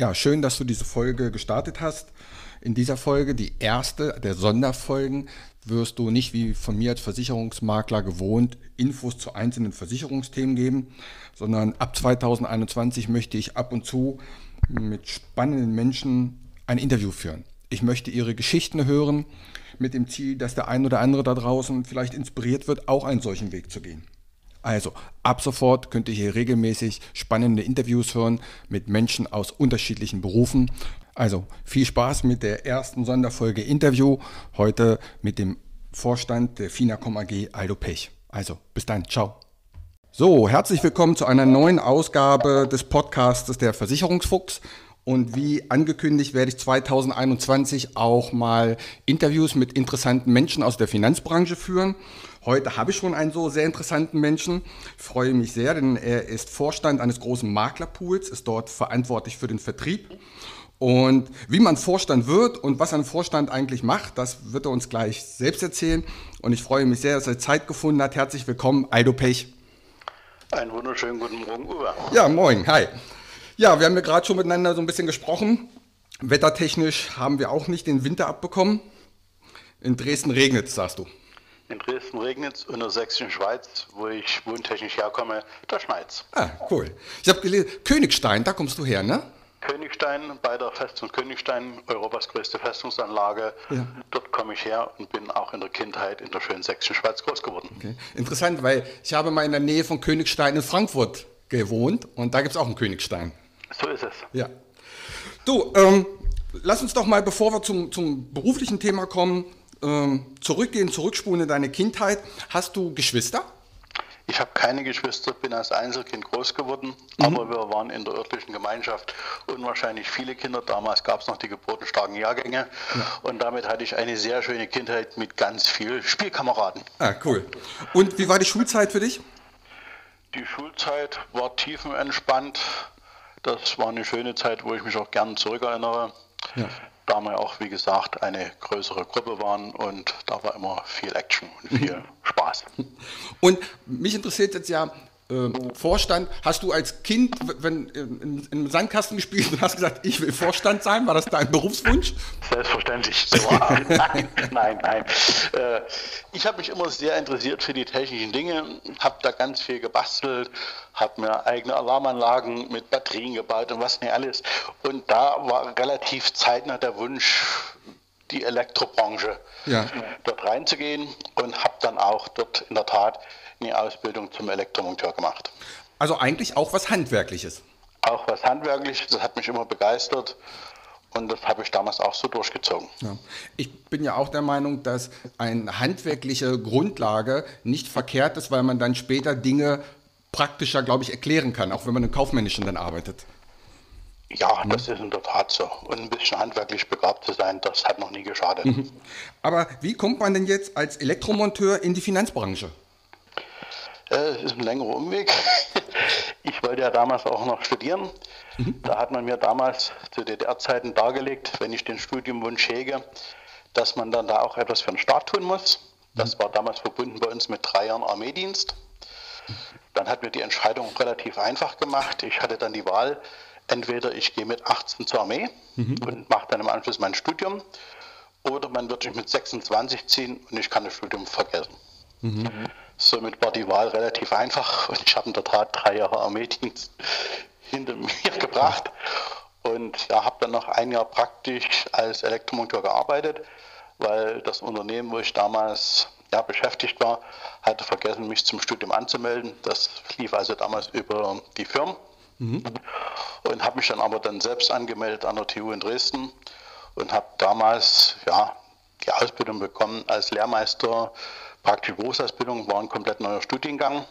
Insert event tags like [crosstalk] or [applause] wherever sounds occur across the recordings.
Ja, schön, dass du diese Folge gestartet hast. In dieser Folge, die erste der Sonderfolgen, wirst du nicht wie von mir als Versicherungsmakler gewohnt Infos zu einzelnen Versicherungsthemen geben, sondern ab 2021 möchte ich ab und zu mit spannenden Menschen ein Interview führen. Ich möchte ihre Geschichten hören, mit dem Ziel, dass der ein oder andere da draußen vielleicht inspiriert wird, auch einen solchen Weg zu gehen. Also, ab sofort könnt ihr hier regelmäßig spannende Interviews hören mit Menschen aus unterschiedlichen Berufen. Also, viel Spaß mit der ersten Sonderfolge Interview. Heute mit dem Vorstand der FINACOM AG, Aldo Pech. Also, bis dann. Ciao. So, herzlich willkommen zu einer neuen Ausgabe des Podcasts der Versicherungsfuchs. Und wie angekündigt werde ich 2021 auch mal Interviews mit interessanten Menschen aus der Finanzbranche führen. Heute habe ich schon einen so sehr interessanten Menschen. Ich freue mich sehr, denn er ist Vorstand eines großen Maklerpools, ist dort verantwortlich für den Vertrieb. Und wie man Vorstand wird und was ein Vorstand eigentlich macht, das wird er uns gleich selbst erzählen. Und ich freue mich sehr, dass er Zeit gefunden hat. Herzlich willkommen, Aido Pech. Einen wunderschönen guten Morgen, Uwe. Ja, moin, hi. Ja, wir haben ja gerade schon miteinander so ein bisschen gesprochen. Wettertechnisch haben wir auch nicht den Winter abbekommen. In Dresden regnet es, sagst du. In Dresden regnet es, in der sächsischen Schweiz, wo ich wohntechnisch herkomme, da schneit Ah, cool. Ich habe gelesen, Königstein, da kommst du her, ne? Königstein, bei der Festung Königstein, Europas größte Festungsanlage. Ja. Dort komme ich her und bin auch in der Kindheit in der schönen sächsischen Schweiz groß geworden. Okay. Interessant, weil ich habe mal in der Nähe von Königstein in Frankfurt gewohnt und da gibt es auch einen Königstein. So ist es. Ja. Du, ähm, lass uns doch mal, bevor wir zum, zum beruflichen Thema kommen, ähm, zurückgehen, zurückspulen in deine Kindheit. Hast du Geschwister? Ich habe keine Geschwister, bin als Einzelkind groß geworden, mhm. aber wir waren in der örtlichen Gemeinschaft unwahrscheinlich viele Kinder. Damals gab es noch die geburtenstarken Jahrgänge ja. und damit hatte ich eine sehr schöne Kindheit mit ganz vielen Spielkameraden. Ah, cool. Und wie war die Schulzeit für dich? Die Schulzeit war tiefenentspannt. Das war eine schöne Zeit, wo ich mich auch gern zurückerinnere. Ja da wir auch, wie gesagt, eine größere Gruppe waren und da war immer viel Action und viel mhm. Spaß. Und mich interessiert jetzt ja, äh, Vorstand. Hast du als Kind, wenn in, im Sandkasten gespielt und hast gesagt, ich will Vorstand sein? War das dein Berufswunsch? Selbstverständlich. So, [laughs] nein, nein, nein. Äh, ich habe mich immer sehr interessiert für die technischen Dinge, habe da ganz viel gebastelt, habe mir eigene Alarmanlagen mit Batterien gebaut und was nicht alles. Und da war relativ zeitnah der Wunsch, die Elektrobranche ja. dort reinzugehen und habe dann auch dort in der Tat eine Ausbildung zum Elektromonteur gemacht. Also eigentlich auch was Handwerkliches. Auch was Handwerkliches, das hat mich immer begeistert. Und das habe ich damals auch so durchgezogen. Ja. Ich bin ja auch der Meinung, dass eine handwerkliche Grundlage nicht verkehrt ist, weil man dann später Dinge praktischer, glaube ich, erklären kann, auch wenn man im Kaufmännischen dann arbeitet. Ja, das ist in der Tat so. Und ein bisschen handwerklich begabt zu sein, das hat noch nie geschadet. Mhm. Aber wie kommt man denn jetzt als Elektromonteur in die Finanzbranche? Äh, ist ein längerer Umweg. [laughs] Ich wollte ja damals auch noch studieren. Mhm. Da hat man mir damals zu DDR-Zeiten dargelegt, wenn ich den Studiumwunsch hege, dass man dann da auch etwas für den Staat tun muss. Das mhm. war damals verbunden bei uns mit drei Jahren Armeedienst. Dann hat mir die Entscheidung relativ einfach gemacht. Ich hatte dann die Wahl, entweder ich gehe mit 18 zur Armee mhm. und mache dann im Anschluss mein Studium, oder man wird sich mit 26 ziehen und ich kann das Studium vergessen. Mhm. Somit war die Wahl relativ einfach und ich habe in der Tat drei Jahre Armeedienst [laughs] hinter mir gebracht und ja, habe dann noch ein Jahr praktisch als Elektromonteur gearbeitet, weil das Unternehmen, wo ich damals ja, beschäftigt war, hatte vergessen, mich zum Studium anzumelden. Das lief also damals über die Firmen mhm. und habe mich dann aber dann selbst angemeldet an der TU in Dresden und habe damals ja, die Ausbildung bekommen als Lehrmeister Praktische Berufsausbildung war ein komplett neuer Studiengang,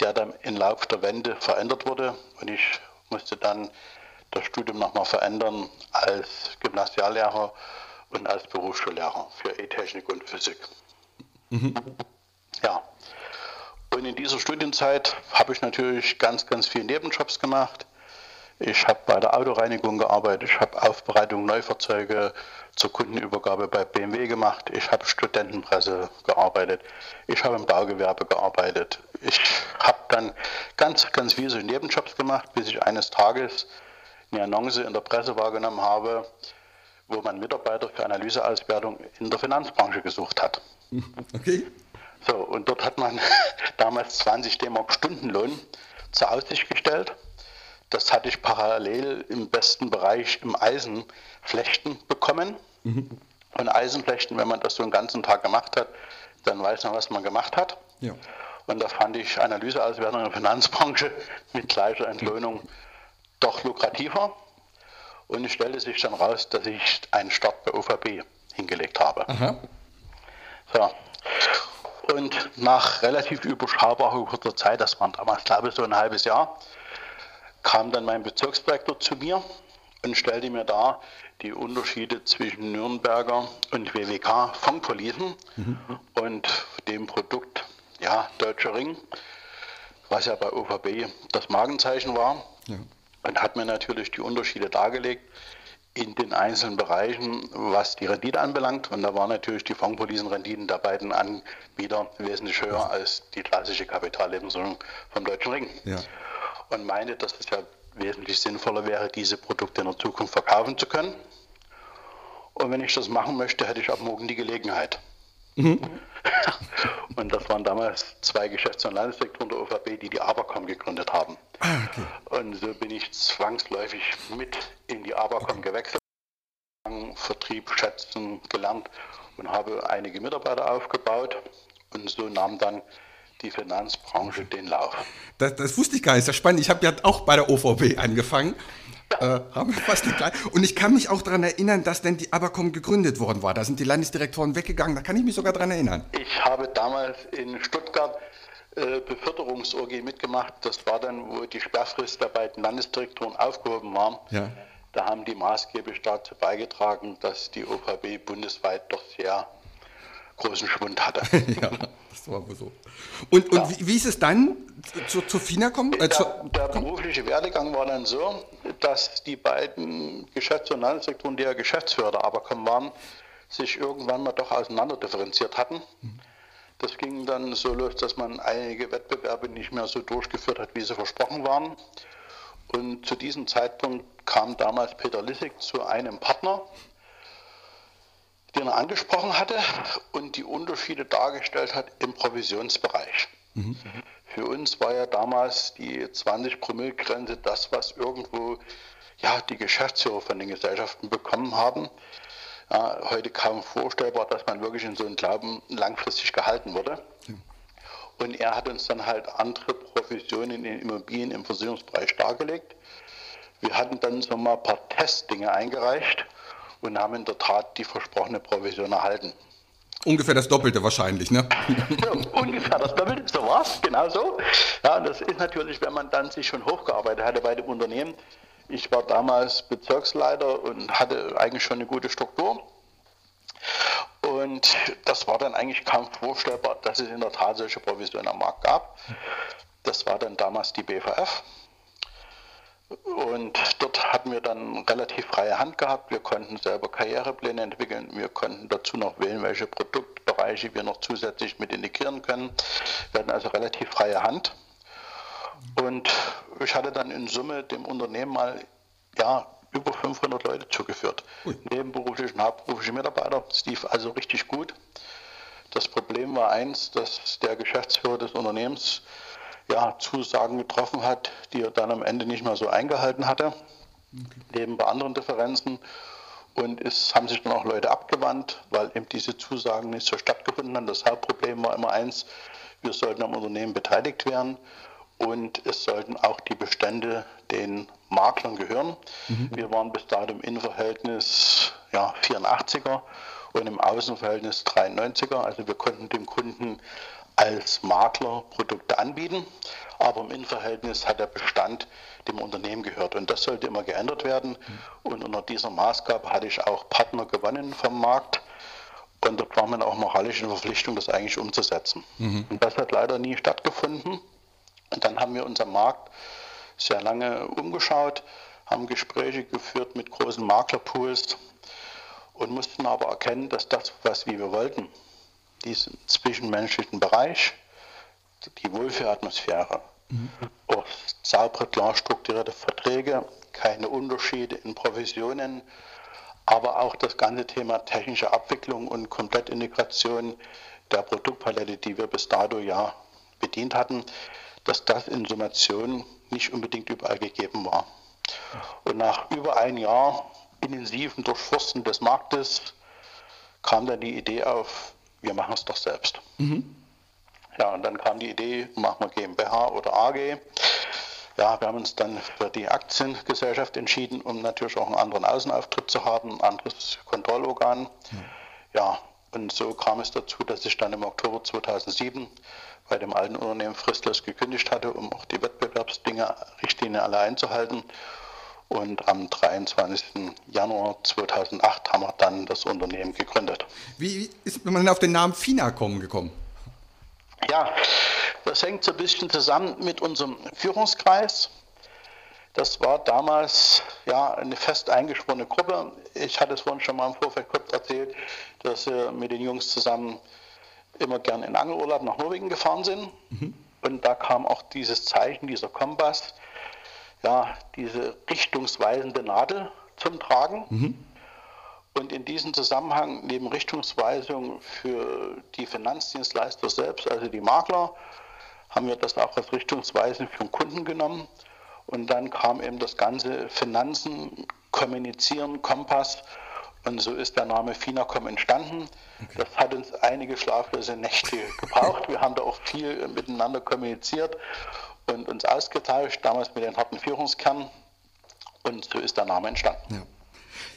der dann im Laufe der Wende verändert wurde und ich musste dann das Studium nochmal verändern als Gymnasiallehrer und als Berufsschullehrer für E-Technik und Physik. Mhm. Ja. Und in dieser Studienzeit habe ich natürlich ganz, ganz viele Nebenjobs gemacht. Ich habe bei der Autoreinigung gearbeitet, ich habe Aufbereitung Neufahrzeuge zur Kundenübergabe bei BMW gemacht, ich habe Studentenpresse gearbeitet, ich habe im Baugewerbe gearbeitet. Ich habe dann ganz, ganz viele Nebenjobs gemacht, bis ich eines Tages eine Annonce in der Presse wahrgenommen habe, wo man Mitarbeiter für Analyseauswertung in der Finanzbranche gesucht hat. [laughs] Okay. So, und dort hat man [laughs] damals 20 D-Mark Stundenlohn zur Aussicht gestellt. Das hatte ich parallel im besten Bereich im Eisenflechten bekommen. Mhm. Und Eisenflechten, wenn man das so einen ganzen Tag gemacht hat, dann weiß man, was man gemacht hat. Ja. Und da fand ich Analyseauswertung in der Finanzbranche [laughs] mit gleicher Entlohnung doch lukrativer. Und es stellte sich dann raus, dass ich einen Start bei OVB hingelegt habe. Aha. So. Und nach relativ überschaubarer kurzer Zeit, das waren damals glaube ich so ein halbes Jahr, kam dann mein Bezirksdirektor zu mir und stellte mir da die Unterschiede zwischen Nürnberger und WWK Fondpolisen mhm. und dem Produkt ja, Deutscher Ring, was ja bei OVB das Markenzeichen war. Ja. Und hat mir natürlich die Unterschiede dargelegt in den einzelnen Bereichen, was die Rendite anbelangt. Und da waren natürlich die Fondpolisen-Renditen der beiden Anbieter wesentlich höher als die klassische Kapitallebensversicherung vom Deutschen Ring. Ja. Und meinte, dass es ja wesentlich sinnvoller wäre, diese Produkte in der Zukunft verkaufen zu können. Und wenn ich das machen möchte, hätte ich ab morgen die Gelegenheit. Mhm. [laughs] Und das waren damals zwei Geschäfts- und Landesdirektoren der OVB, die die Abercom gegründet haben. Ah, okay. Und so bin ich zwangsläufig mit in die Abercom okay. gewechselt, Vertrieb schätzen gelernt und habe einige Mitarbeiter aufgebaut. Und so nahm dann die Finanzbranche den Lauf. Das, das wusste ich gar nicht, das ist ja spannend. Ich habe ja auch bei der OVB angefangen äh, haben wir fast die Und ich kann mich auch daran erinnern, dass denn die Abercom gegründet worden war. Da sind die Landesdirektoren weggegangen. Da kann ich mich sogar daran erinnern. Ich habe damals in Stuttgart äh, Beförderungs-OG mitgemacht. Das war dann, wo die Sperrfrist der beiden Landesdirektoren aufgehoben war. Ja. Da haben die maßgeblich dazu beigetragen, dass die OVB bundesweit doch sehr großen Schwund hatte. [laughs] ja, das war wohl so. Und, und ja. wie, wie, ist es dann zu, zu FINA kommen? Äh, der, der berufliche Werdegang war dann so, dass die beiden Geschäfts- und Landessektoren, die ja Geschäftsführer der Abercom waren, sich irgendwann mal doch auseinander differenziert hatten. Mhm. Das ging dann so los, dass man einige Wettbewerbe nicht mehr so durchgeführt hat, wie sie versprochen waren. Und zu diesem Zeitpunkt kam damals Peter Lissig zu einem Partner, den er angesprochen hatte und die Unterschiede dargestellt hat im Provisionsbereich. Mhm. Für uns war ja damals die 20 Promille Grenze das, was irgendwo ja, die Geschäftsführer von den Gesellschaften bekommen haben. Ja, heute kaum vorstellbar, dass man wirklich in so einem Glauben langfristig gehalten wurde. Ja. Und er hat uns dann halt andere Provisionen in Immobilien im Versicherungsbereich dargelegt. Wir hatten dann so mal ein paar Testdinge eingereicht und haben in der Tat die versprochene Provision erhalten. Ungefähr das Doppelte wahrscheinlich, ne? Ja, ungefähr das Doppelte, so war es, genau so. Ja, das ist natürlich, wenn man dann sich schon hochgearbeitet hatte bei dem Unternehmen. Ich war damals Bezirksleiter und hatte eigentlich schon eine gute Struktur. Und das war dann eigentlich kaum vorstellbar, dass es in der Tat solche Provisionen am Markt gab. Das war dann damals die BVF. Und dort hatten wir dann relativ freie Hand gehabt. Wir konnten selber Karrierepläne entwickeln. Wir konnten dazu noch wählen, welche Produktbereiche wir noch zusätzlich mit integrieren können. Wir hatten also relativ freie Hand. Und ich hatte dann in Summe dem Unternehmen mal ja, über 500 Leute zugeführt. Ui. Nebenberufliche und hauptberufliche Mitarbeiter. Es lief also richtig gut. Das Problem war eins, dass der Geschäftsführer des Unternehmens ja, Zusagen getroffen hat, die er dann am Ende nicht mehr so eingehalten hatte, okay. neben bei anderen Differenzen. Und es haben sich dann auch Leute abgewandt, weil eben diese Zusagen nicht so stattgefunden haben. Das Hauptproblem war immer eins, wir sollten am Unternehmen beteiligt werden und es sollten auch die Bestände den Maklern gehören. Mhm. Wir waren bis dato im Innenverhältnis ja, 84er und im Außenverhältnis 93er. Also wir konnten dem Kunden als Makler Produkte anbieten, aber im Innenverhältnis hat der Bestand dem Unternehmen gehört und das sollte immer geändert werden und unter dieser Maßgabe hatte ich auch Partner gewonnen vom Markt und dort war man auch moralisch in Verpflichtung, das eigentlich umzusetzen. Mhm. Und das hat leider nie stattgefunden und dann haben wir unseren Markt sehr lange umgeschaut, haben Gespräche geführt mit großen Maklerpools und mussten aber erkennen, dass das, was wir wollten, diesen zwischenmenschlichen Bereich, die Wohlfühlatmosphäre, mhm. auch saubere, klar strukturierte Verträge, keine Unterschiede in Provisionen, aber auch das ganze Thema technische Abwicklung und Komplettintegration der Produktpalette, die wir bis dato ja bedient hatten, dass das in Summation nicht unbedingt überall gegeben war. Und nach über ein Jahr intensiven Durchforsten des Marktes kam dann die Idee auf, wir machen es doch selbst. Mhm. Ja, und dann kam die Idee, machen wir GmbH oder AG. Ja, wir haben uns dann für die Aktiengesellschaft entschieden, um natürlich auch einen anderen Außenauftritt zu haben, ein anderes Kontrollorgan. Mhm. Ja, und so kam es dazu, dass ich dann im Oktober 2007 bei dem alten Unternehmen fristlos gekündigt hatte, um auch die Wettbewerbsdinge, Richtlinien alle einzuhalten. Und am 23. Januar 2008 haben wir dann das Unternehmen gegründet. Wie ist man auf den Namen Finacom gekommen? Ja, das hängt so ein bisschen zusammen mit unserem Führungskreis. Das war damals ja eine fest eingeschworene Gruppe. Ich hatte es vorhin schon mal im Vorfeld kurz erzählt, dass wir mit den Jungs zusammen immer gern in Angelurlaub nach Norwegen gefahren sind. Mhm. Und da kam auch dieses Zeichen, dieser Kompass, ja, diese richtungsweisende Nadel zum Tragen. Mhm. Und in diesem Zusammenhang, neben Richtungsweisung für die Finanzdienstleister selbst, also die Makler, haben wir das auch als Richtungsweisung für den Kunden genommen. Und dann kam eben das ganze Finanzen, Kommunizieren, Kompass. Und so ist der Name Finacom entstanden. Okay. Das hat uns einige schlaflose Nächte gebraucht. Wir haben da auch viel miteinander kommuniziert und uns ausgetauscht, damals mit den harten Führungskern. Und so ist der Name entstanden. Ja.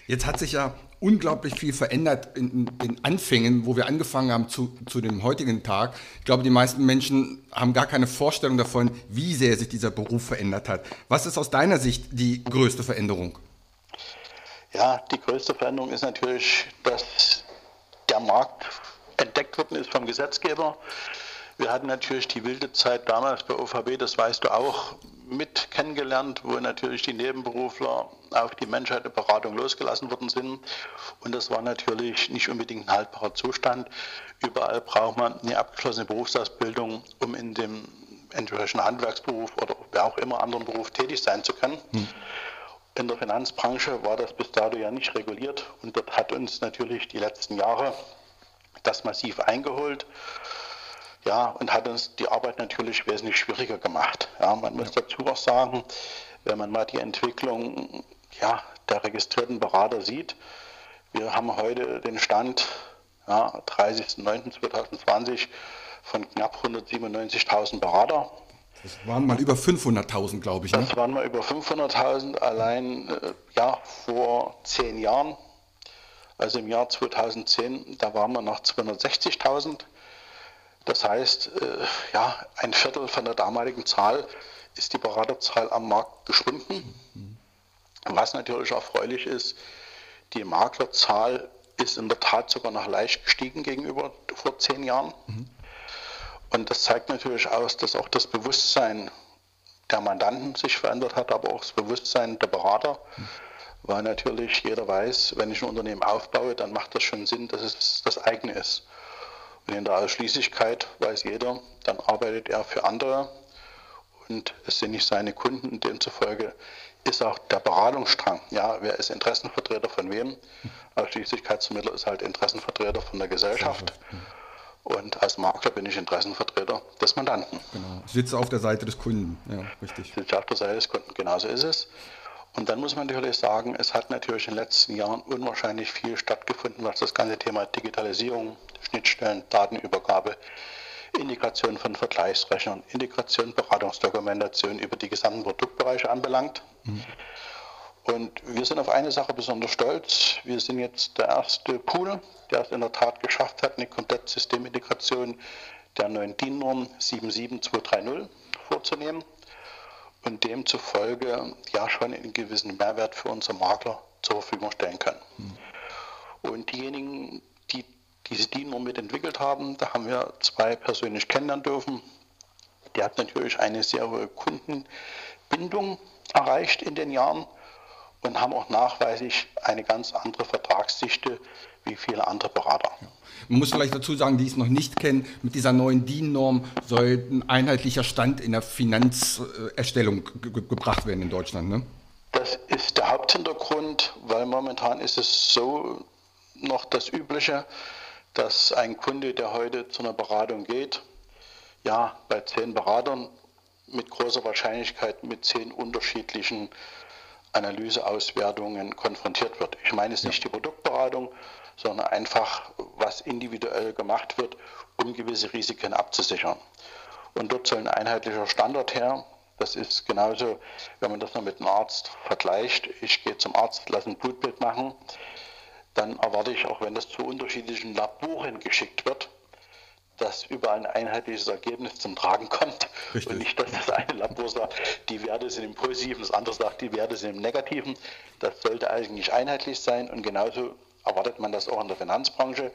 Jetzt hat sich ja unglaublich viel verändert in den Anfängen, wo wir angefangen haben zu, zu dem heutigen Tag. Ich glaube, die meisten Menschen haben gar keine Vorstellung davon, wie sehr sich dieser Beruf verändert hat. Was ist aus deiner Sicht die größte Veränderung? Ja, die größte Veränderung ist natürlich, dass der Markt entdeckt worden ist vom Gesetzgeber. Wir hatten natürlich die wilde Zeit damals bei OVB, das weißt du auch, mit kennengelernt, wo natürlich die Nebenberufler auf die Menschheitsberatung losgelassen worden sind. Und das war natürlich nicht unbedingt ein haltbarer Zustand. Überall braucht man eine abgeschlossene Berufsausbildung, um in dem entsprechenden Handwerksberuf oder wer auch immer anderen Beruf tätig sein zu können. Hm. In der Finanzbranche war das bis dato ja nicht reguliert und dort hat uns natürlich die letzten Jahre das massiv eingeholt ja, und hat uns die Arbeit natürlich wesentlich schwieriger gemacht. Ja, man muss dazu auch sagen, wenn man mal die Entwicklung ja, der registrierten Berater sieht, wir haben heute den Stand ja, 30.09.2020 von knapp 197.000 Berater. Das waren mal über 500.000, glaube ich. Ne? Das waren mal über 500.000 allein äh, ja, vor zehn Jahren. Also im Jahr 2010, da waren wir noch 260.000. Das heißt, äh, ja, ein Viertel von der damaligen Zahl ist die Beraterzahl am Markt geschwunden. Was natürlich erfreulich ist, die Maklerzahl ist in der Tat sogar noch leicht gestiegen gegenüber vor zehn Jahren. Und das zeigt natürlich aus, dass auch das Bewusstsein der Mandanten sich verändert hat, aber auch das Bewusstsein der Berater. Weil natürlich jeder weiß, wenn ich ein Unternehmen aufbaue, dann macht das schon Sinn, dass es das eigene ist. Und in der Ausschließlichkeit weiß jeder, dann arbeitet er für andere und es sind nicht seine Kunden. Demzufolge ist auch der Beratungsstrang, ja, wer ist Interessenvertreter von wem? Ausschließlichkeitsmittel ist halt Interessenvertreter von der Gesellschaft. Und als Makler bin ich Interessenvertreter des Mandanten. Genau. Ich sitze auf der Seite des Kunden, ja, richtig. Ich sitze auf der Seite des Kunden, genauso ist es. Und dann muss man natürlich sagen, es hat natürlich in den letzten Jahren unwahrscheinlich viel stattgefunden, was das ganze Thema Digitalisierung, Schnittstellen, Datenübergabe, Integration von Vergleichsrechnern, Integration, Beratungsdokumentation über die gesamten Produktbereiche anbelangt. Mhm. Und wir sind auf eine Sache besonders stolz. Wir sind jetzt der erste Pool, der es in der Tat geschafft hat, eine komplette Systemintegration der neuen DIN-Norm 77230 vorzunehmen und demzufolge ja schon einen gewissen Mehrwert für unsere Makler zur Verfügung stellen können. Mhm. Und diejenigen, die diese DIN mitentwickelt haben, da haben wir zwei persönlich kennenlernen dürfen. Die hat natürlich eine sehr hohe Kundenbindung erreicht in den Jahren und haben auch nachweislich eine ganz andere Vertragsdichte wie viele andere Berater. Ja. Man muss vielleicht dazu sagen, die es noch nicht kennen, mit dieser neuen DIN-Norm soll ein einheitlicher Stand in der Finanzerstellung ge gebracht werden in Deutschland. Ne? Das ist der Haupthintergrund, weil momentan ist es so noch das Übliche, dass ein Kunde, der heute zu einer Beratung geht, ja, bei zehn Beratern mit großer Wahrscheinlichkeit mit zehn unterschiedlichen Analyseauswertungen konfrontiert wird. Ich meine es nicht die Produktberatung, sondern einfach, was individuell gemacht wird, um gewisse Risiken abzusichern. Und dort soll ein einheitlicher Standard her. Das ist genauso, wenn man das noch mit einem Arzt vergleicht. Ich gehe zum Arzt, lasse ein Blutbild machen. Dann erwarte ich, auch wenn das zu unterschiedlichen Laboren geschickt wird, dass überall ein einheitliches Ergebnis zum Tragen kommt. Richtig. Und nicht, dass das eine Labor sagt, die Werte sind im Positiven, das andere sagt, die Werte sind im Negativen. Das sollte eigentlich einheitlich sein und genauso erwartet man das auch in der Finanzbranche.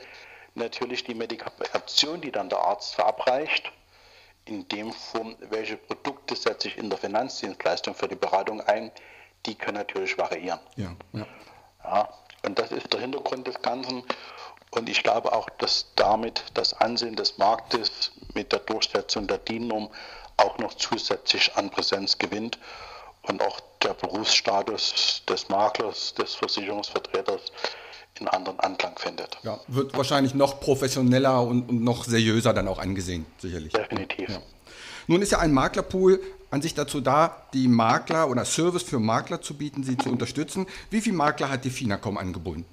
Natürlich die Medikation, die dann der Arzt verabreicht, in dem Form, welche Produkte setze ich in der Finanzdienstleistung für die Beratung ein, die können natürlich variieren. Ja, ja. ja, und das ist der Hintergrund des Ganzen. Und ich glaube auch, dass damit das Ansehen des Marktes mit der Durchsetzung der DIN-Norm auch noch zusätzlich an Präsenz gewinnt und auch der Berufsstatus des Maklers, des Versicherungsvertreters in anderen Anklang findet. Ja, wird wahrscheinlich noch professioneller und, und noch seriöser dann auch angesehen, sicherlich. Definitiv. Ja. Nun ist ja ein Maklerpool an sich dazu da, die Makler oder Service für Makler zu bieten, sie zu unterstützen. Wie viele Makler hat die FINACOM angebunden?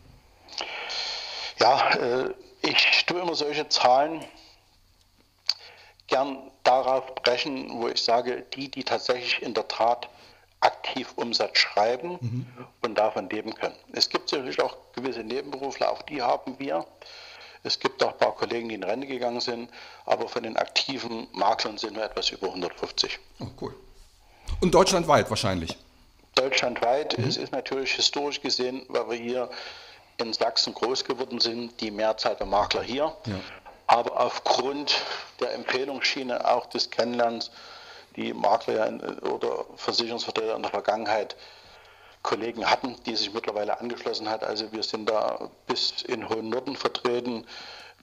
Ja, äh, ich tue immer solche Zahlen gern darauf brechen, wo ich sage, die, die tatsächlich in der Tat aktiv Umsatz schreiben mhm. und davon leben können. Es gibt sicherlich auch gewisse Nebenberufler, auch die haben wir. Es gibt auch ein paar Kollegen, die in Rente gegangen sind, aber von den aktiven Maklern sind wir etwas über 150. Oh, cool. Und deutschlandweit wahrscheinlich? Deutschlandweit. Mhm. Es ist natürlich historisch gesehen, weil wir hier in Sachsen groß geworden sind, die Mehrzahl der Makler hier. Ja. Aber aufgrund der Empfehlungsschiene auch des Kennenlernens, die Makler in, oder Versicherungsvertreter in der Vergangenheit Kollegen hatten, die sich mittlerweile angeschlossen hat. Also wir sind da bis in Hohen Norden vertreten,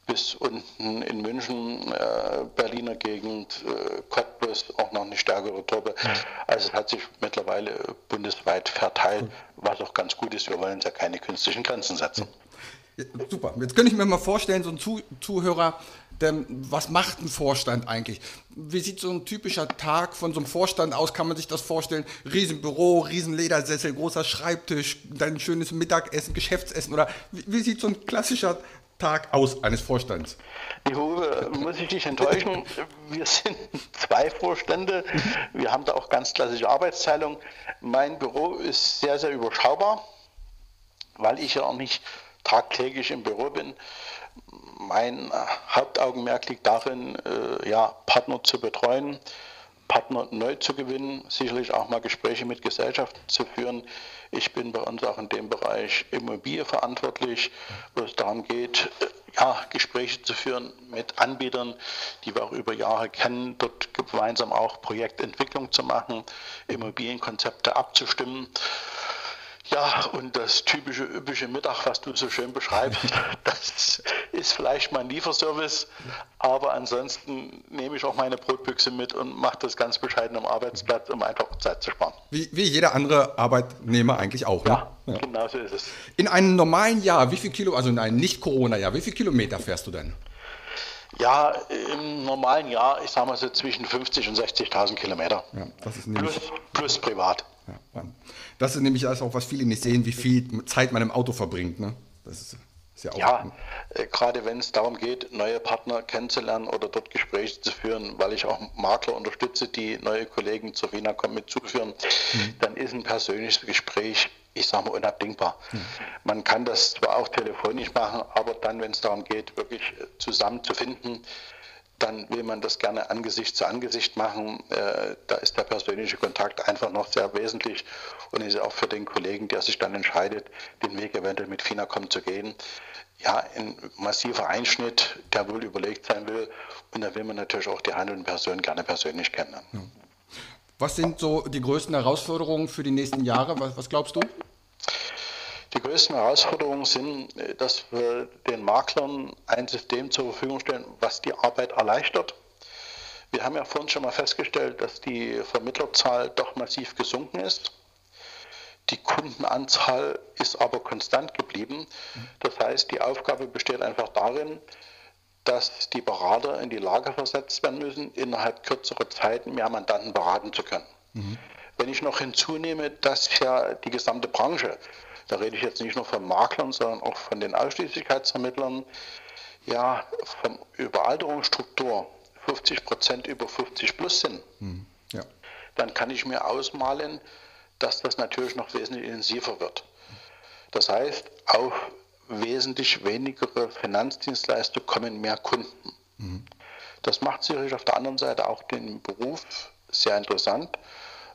bis unten in München, äh, Berliner Gegend, äh, Cottbus auch noch eine stärkere Truppe. Also es hat sich mittlerweile bundesweit verteilt, was auch ganz gut ist. Wir wollen ja keine künstlichen Grenzen setzen. Ja, super. Jetzt könnte ich mir mal vorstellen, so ein Zuh Zuhörer, denn was macht ein Vorstand eigentlich? Wie sieht so ein typischer Tag von so einem Vorstand aus? Kann man sich das vorstellen? Riesenbüro, Riesenledersessel, großer Schreibtisch, dann schönes Mittagessen, Geschäftsessen oder wie, wie sieht so ein klassischer Tag aus eines Vorstands? Die Hove, muss ich dich enttäuschen. Wir sind zwei Vorstände. Wir haben da auch ganz klassische Arbeitsteilung. Mein Büro ist sehr, sehr überschaubar, weil ich ja auch nicht tagtäglich im Büro bin. Mein Hauptaugenmerk liegt darin, äh, ja, Partner zu betreuen, Partner neu zu gewinnen, sicherlich auch mal Gespräche mit Gesellschaften zu führen. Ich bin bei uns auch in dem Bereich Immobilie verantwortlich, wo es darum geht, ja, Gespräche zu führen mit Anbietern, die wir auch über Jahre kennen, dort gemeinsam auch Projektentwicklung zu machen, Immobilienkonzepte abzustimmen. Ja, und das typische üppige Mittag, was du so schön beschreibst, [laughs] das ist vielleicht mein Lieferservice, aber ansonsten nehme ich auch meine Brotbüchse mit und mache das ganz bescheiden am Arbeitsplatz, um einfach Zeit zu sparen. Wie, wie jeder andere Arbeitnehmer eigentlich auch. Ne? Ja, ja, genau so ist es. In einem normalen Jahr, wie viel Kilo, also in einem Nicht-Corona-Jahr, wie viel Kilometer fährst du denn? Ja, im normalen Jahr, ich sage mal so zwischen 50.000 und 60.000 Kilometer. Ja, das ist plus, plus privat. Ja, das ist nämlich auch, was viele nicht sehen, wie viel Zeit man im Auto verbringt. Ne? Das ist, ist ja, auch ja äh, gerade wenn es darum geht, neue Partner kennenzulernen oder dort Gespräche zu führen, weil ich auch Makler unterstütze, die neue Kollegen zur Vinacom mitzuführen, mhm. dann ist ein persönliches Gespräch ich sage mal, unabdingbar. Mhm. Man kann das zwar auch telefonisch machen, aber dann, wenn es darum geht, wirklich zusammenzufinden, dann will man das gerne Angesicht zu Angesicht machen. Äh, da ist der persönliche Kontakt einfach noch sehr wesentlich und ist auch für den Kollegen, der sich dann entscheidet, den Weg eventuell mit Finacom zu gehen, ja, ein massiver Einschnitt, der wohl überlegt sein will. Und da will man natürlich auch die handelnden Personen gerne persönlich kennenlernen. Was sind so die größten Herausforderungen für die nächsten Jahre? Was, was glaubst du? Die größten Herausforderungen sind, äh, dass wir den Maklern ein System zur Verfügung stellen, was die Arbeit erleichtert. Wir haben ja vorhin schon mal festgestellt, dass die Vermittlerzahl doch massiv gesunken ist. Die Kundenanzahl ist aber konstant geblieben. Das heißt, die Aufgabe besteht einfach darin, dass die Berater in die Lage versetzt werden müssen, innerhalb kürzerer Zeit mehr Mandanten beraten zu können. Mhm. Wenn ich noch hinzunehme, dass ja die gesamte Branche, da rede ich jetzt nicht nur von Maklern, sondern auch von den Ausschließlichkeitsvermittlern, ja, von Überalterungsstruktur 50 Prozent über 50 plus sind, mhm. ja. dann kann ich mir ausmalen, dass das natürlich noch wesentlich intensiver wird. Das heißt, auf wesentlich weniger Finanzdienstleister kommen mehr Kunden. Mhm. Das macht sicherlich auf der anderen Seite auch den Beruf sehr interessant,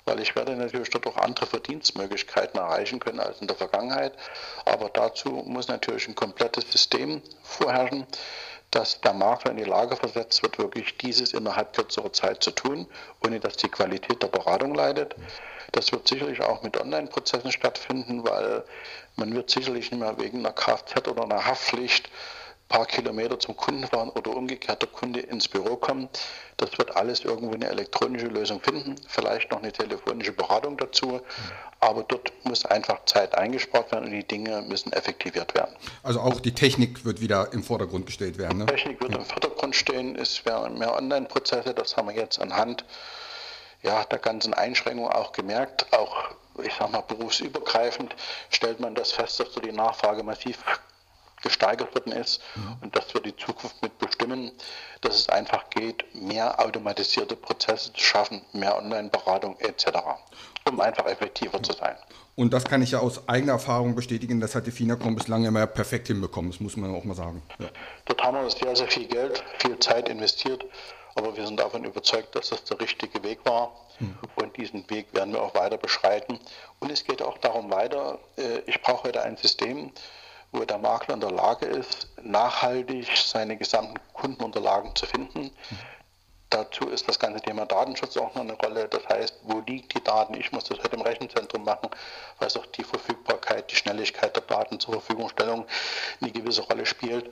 weil ich werde natürlich auch andere Verdienstmöglichkeiten erreichen können als in der Vergangenheit. Aber dazu muss natürlich ein komplettes System vorherrschen, dass der Makler in die Lage versetzt wird, wirklich dieses innerhalb kürzerer Zeit zu tun, ohne dass die Qualität der Beratung leidet. Das wird sicherlich auch mit Online-Prozessen stattfinden, weil man wird sicherlich nicht mehr wegen einer Kfz oder einer Haftpflicht paar Kilometer zum Kunden fahren oder umgekehrt der Kunde ins Büro kommen. Das wird alles irgendwo eine elektronische Lösung finden, vielleicht noch eine telefonische Beratung dazu, aber dort muss einfach Zeit eingespart werden und die Dinge müssen effektiviert werden. Also auch die Technik wird wieder im Vordergrund gestellt werden. Ne? Die Technik wird ja. im Vordergrund stehen, es werden mehr Online-Prozesse, das haben wir jetzt anhand ja, der ganzen Einschränkungen auch gemerkt, auch ich sag mal berufsübergreifend stellt man das fest, dass so die Nachfrage massiv gesteigert worden ist ja. und das wird die Zukunft mit bestimmen, dass es einfach geht, mehr automatisierte Prozesse zu schaffen, mehr Online-Beratung etc., um einfach effektiver zu sein. Und das kann ich ja aus eigener Erfahrung bestätigen, das hat die FINACOM bislang immer perfekt hinbekommen, das muss man auch mal sagen. Ja. Dort haben wir sehr, sehr viel Geld, viel Zeit investiert aber wir sind davon überzeugt, dass das der richtige Weg war. Mhm. Und diesen Weg werden wir auch weiter beschreiten. Und es geht auch darum weiter, äh, ich brauche heute ein System, wo der Makler in der Lage ist, nachhaltig seine gesamten Kundenunterlagen zu finden. Dazu ist das ganze Thema Datenschutz auch noch eine Rolle. Das heißt, wo liegen die Daten? Ich muss das heute im Rechenzentrum machen, weil es auch die Verfügbarkeit, die Schnelligkeit der Daten zur Verfügungstellung eine gewisse Rolle spielt.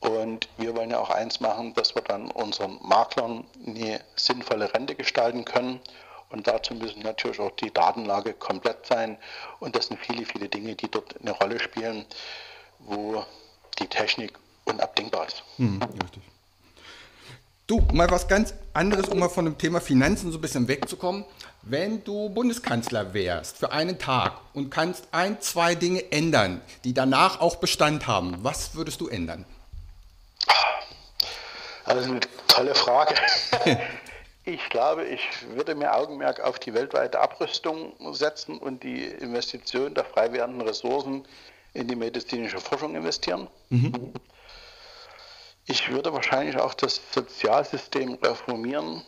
Und wir wollen ja auch eins machen, dass wir dann unseren Maklern eine sinnvolle Rente gestalten können. Und dazu müssen natürlich auch die Datenlage komplett sein. Und das sind viele, viele Dinge, die dort eine Rolle spielen, wo die Technik unabdingbar ist. Mhm, richtig. Du, mal was ganz anderes, um mal von dem Thema Finanzen so ein bisschen wegzukommen. Wenn du Bundeskanzler wärst für einen Tag und kannst ein, zwei Dinge ändern, die danach auch Bestand haben, was würdest du ändern? Das ist eine tolle Frage. [laughs] Ich glaube, ich würde mir Augenmerk auf die weltweite Abrüstung setzen und die Investition der frei werdenden Ressourcen in die medizinische Forschung investieren. Mhm. Ich würde wahrscheinlich auch das Sozialsystem reformieren,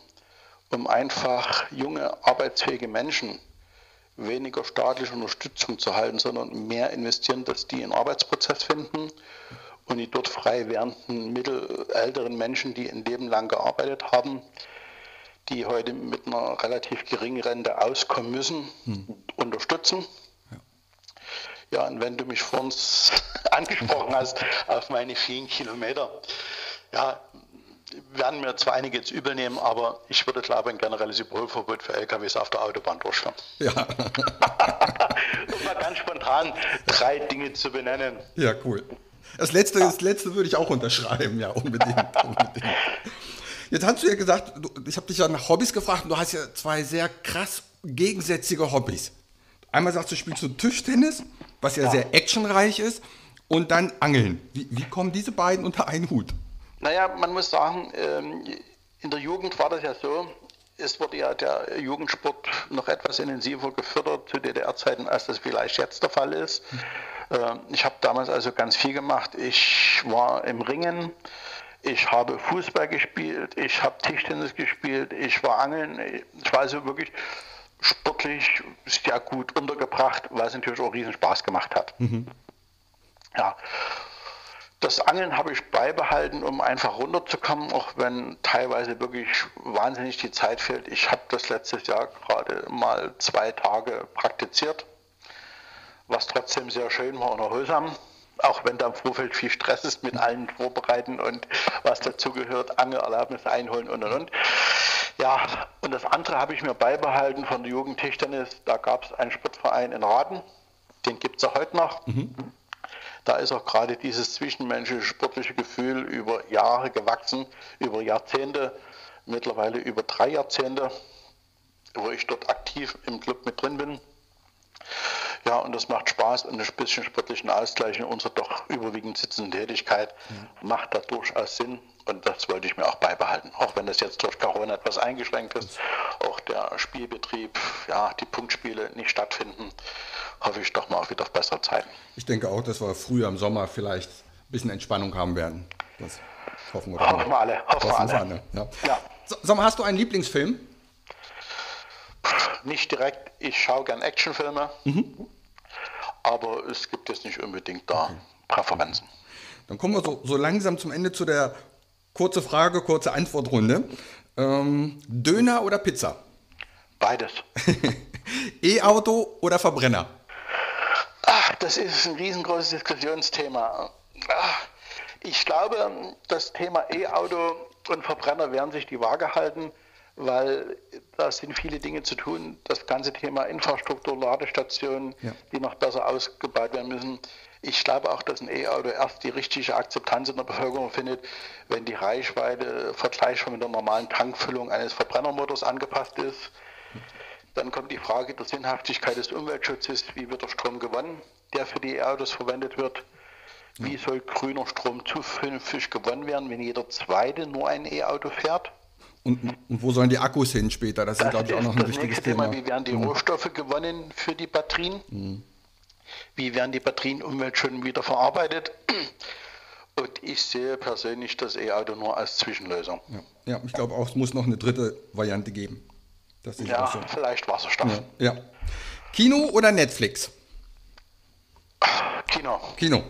um einfach junge, arbeitsfähige Menschen weniger staatliche Unterstützung zu halten, sondern mehr investieren, dass die einen Arbeitsprozess finden und die dort frei werdenden mittelälteren Menschen, die ein Leben lang gearbeitet haben, die heute mit einer relativ geringen Rente auskommen müssen, hm. unterstützen. Ja. ja, und wenn du mich vor uns [laughs] angesprochen hast auf meine vielen Kilometer, ja, werden mir zwar einige jetzt übel nehmen, aber ich würde, glaube ich, ein generelles Überholverbot für LKWs auf der Autobahn durchführen. Ja. [laughs] um mal ganz spontan drei Dinge zu benennen. Ja, cool. Das letzte, das letzte würde ich auch unterschreiben, ja, unbedingt. unbedingt. Jetzt hast du ja gesagt, du, ich habe dich ja nach Hobbys gefragt und du hast ja zwei sehr krass gegensätzliche Hobbys. Einmal sagst du, spielst du Tischtennis, was ja, ja. sehr actionreich ist, und dann Angeln. Wie, wie, kommen diese beiden unter einen Hut? Naja, man muss sagen, ähm, in der Jugend war das ja so, es wurde ja der Jugendsport noch etwas intensiver gefördert zu DDR-Zeiten, als das vielleicht jetzt der Fall ist. Ähm, ich habe damals also ganz viel gemacht. Ich war im Ringen, ich habe Fußball gespielt, ich habe Tischtennis gespielt, ich war angeln. Ich war also wirklich sportlich sehr gut untergebracht, weil es natürlich auch riesen Spaß gemacht hat. Mhm. Ja. Das Angeln habe ich beibehalten, um einfach runterzukommen, auch wenn teilweise wirklich wahnsinnig die Zeit fehlt. Ich habe das letztes Jahr gerade mal zwei Tage praktiziert was trotzdem sehr schön war und erholsam. Auch wenn da im Vorfeld viel Stress ist mit allen Vorbereiten und was dazugehört, Angelerlaubnis einholen und und und. Ja, und das andere habe ich mir beibehalten von der Jugendtischtennis. Da gab es einen Sportverein in Raden, den gibt es auch heute noch. Mhm. Da ist auch gerade dieses zwischenmenschliche sportliche Gefühl über Jahre gewachsen, über Jahrzehnte, mittlerweile über drei Jahrzehnte, wo ich dort aktiv im Club mit drin bin. Ja, und das macht Spaß und ein bisschen sportlichen Ausgleich in unserer doch überwiegend sitzenden Tätigkeit mhm. macht da durchaus Sinn. Und das wollte ich mir auch beibehalten. Auch wenn das jetzt durch Corona etwas eingeschränkt ist, auch der Spielbetrieb, ja, die Punktspiele nicht stattfinden, hoffe ich doch mal wieder auf bessere Zeiten. Ich denke auch, dass wir früher im Sommer vielleicht ein bisschen Entspannung haben werden. Das hoffen wir, hoffen wir alle. Hoffen, hoffen wir alle. Ja. Ja. Sag mal, hast du einen Lieblingsfilm? Nicht direkt. Ich schaue gern Actionfilme. Mhm. Aber es gibt jetzt nicht unbedingt da okay. Präferenzen. Dann kommen wir so, so langsam zum Ende zu der kurze Frage, kurze Antwortrunde. Ähm, Döner oder Pizza? Beides. [laughs] E-Auto oder Verbrenner? Ach, das ist ein riesengroßes Diskussionsthema. Ach, ich glaube, das Thema E-Auto und Verbrenner werden sich die Waage halten weil da sind viele Dinge zu tun. Das ganze Thema Infrastruktur, Ladestationen, ja. die noch besser ausgebaut werden müssen. Ich glaube auch, dass ein E-Auto erst die richtige Akzeptanz in der Bevölkerung findet, wenn die Reichweite vergleichbar mit der normalen Tankfüllung eines Verbrennermotors angepasst ist. Dann kommt die Frage der Sinnhaftigkeit des Umweltschutzes. Wie wird der Strom gewonnen, der für die E-Autos verwendet wird? Wie soll grüner Strom zukünftig gewonnen werden, wenn jeder zweite nur ein E-Auto fährt? Und, und, wo sollen die Akkus hin später? Das, das ist, glaube ich, auch noch ein wichtiges Thema. Thema. Wie werden die mhm. Rohstoffe gewonnen für die Batterien? Mhm. Wie werden die Batterien umweltschonend wieder verarbeitet? Und ich sehe persönlich das E-Auto nur als Zwischenlösung. Ja, ja ich glaube auch, es muss noch eine dritte Variante geben. ja, so. vielleicht Wasserstoff. Ja, ja. Kino oder Netflix? Kino. Kino.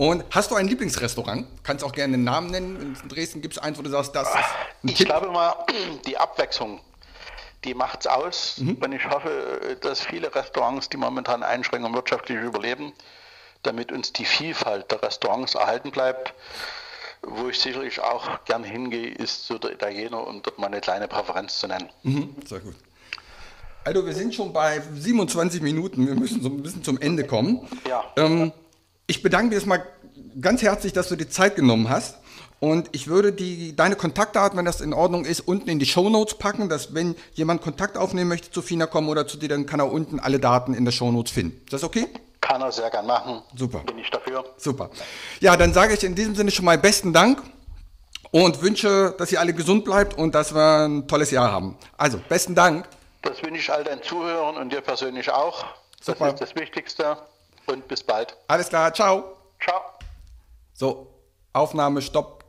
Und hast du ein Lieblingsrestaurant? Kannst auch gerne einen Namen nennen. In Dresden gibt es eins, wo du sagst, das ist Ich Tipp. glaube mal, die Abwechslung, die macht es aus. Mhm. Und ich hoffe, dass viele Restaurants, die momentan Einschränkungen wirtschaftlich überleben, damit uns die Vielfalt der Restaurants erhalten bleibt. Wo ich sicherlich auch gern hingehe, ist so der Italiener, um dort mal eine kleine Präferenz zu nennen. Mhm. Sehr gut. Also wir sind schon bei 27 Minuten, wir müssen so ein bisschen zum Ende kommen. Ja. Ähm, ich bedanke mich erstmal ganz herzlich, dass du dir Zeit genommen hast. Und ich würde die, deine Kontaktdaten, wenn das in Ordnung ist, unten in die Show Notes packen, dass wenn jemand Kontakt aufnehmen möchte zu FINA kommen oder zu dir, dann kann er unten alle Daten in der Show Notes finden. Ist das okay? Kann er sehr gern machen. Super. Bin ich dafür. Super. Ja, dann sage ich in diesem Sinne schon mal besten Dank und wünsche, dass ihr alle gesund bleibt und dass wir ein tolles Jahr haben. Also, besten Dank. Das wünsche ich all deinen Zuhörern und dir persönlich auch. Super. Das ist das Wichtigste und bis bald. Alles klar, ciao. Ciao. So, Aufnahme, Stopp.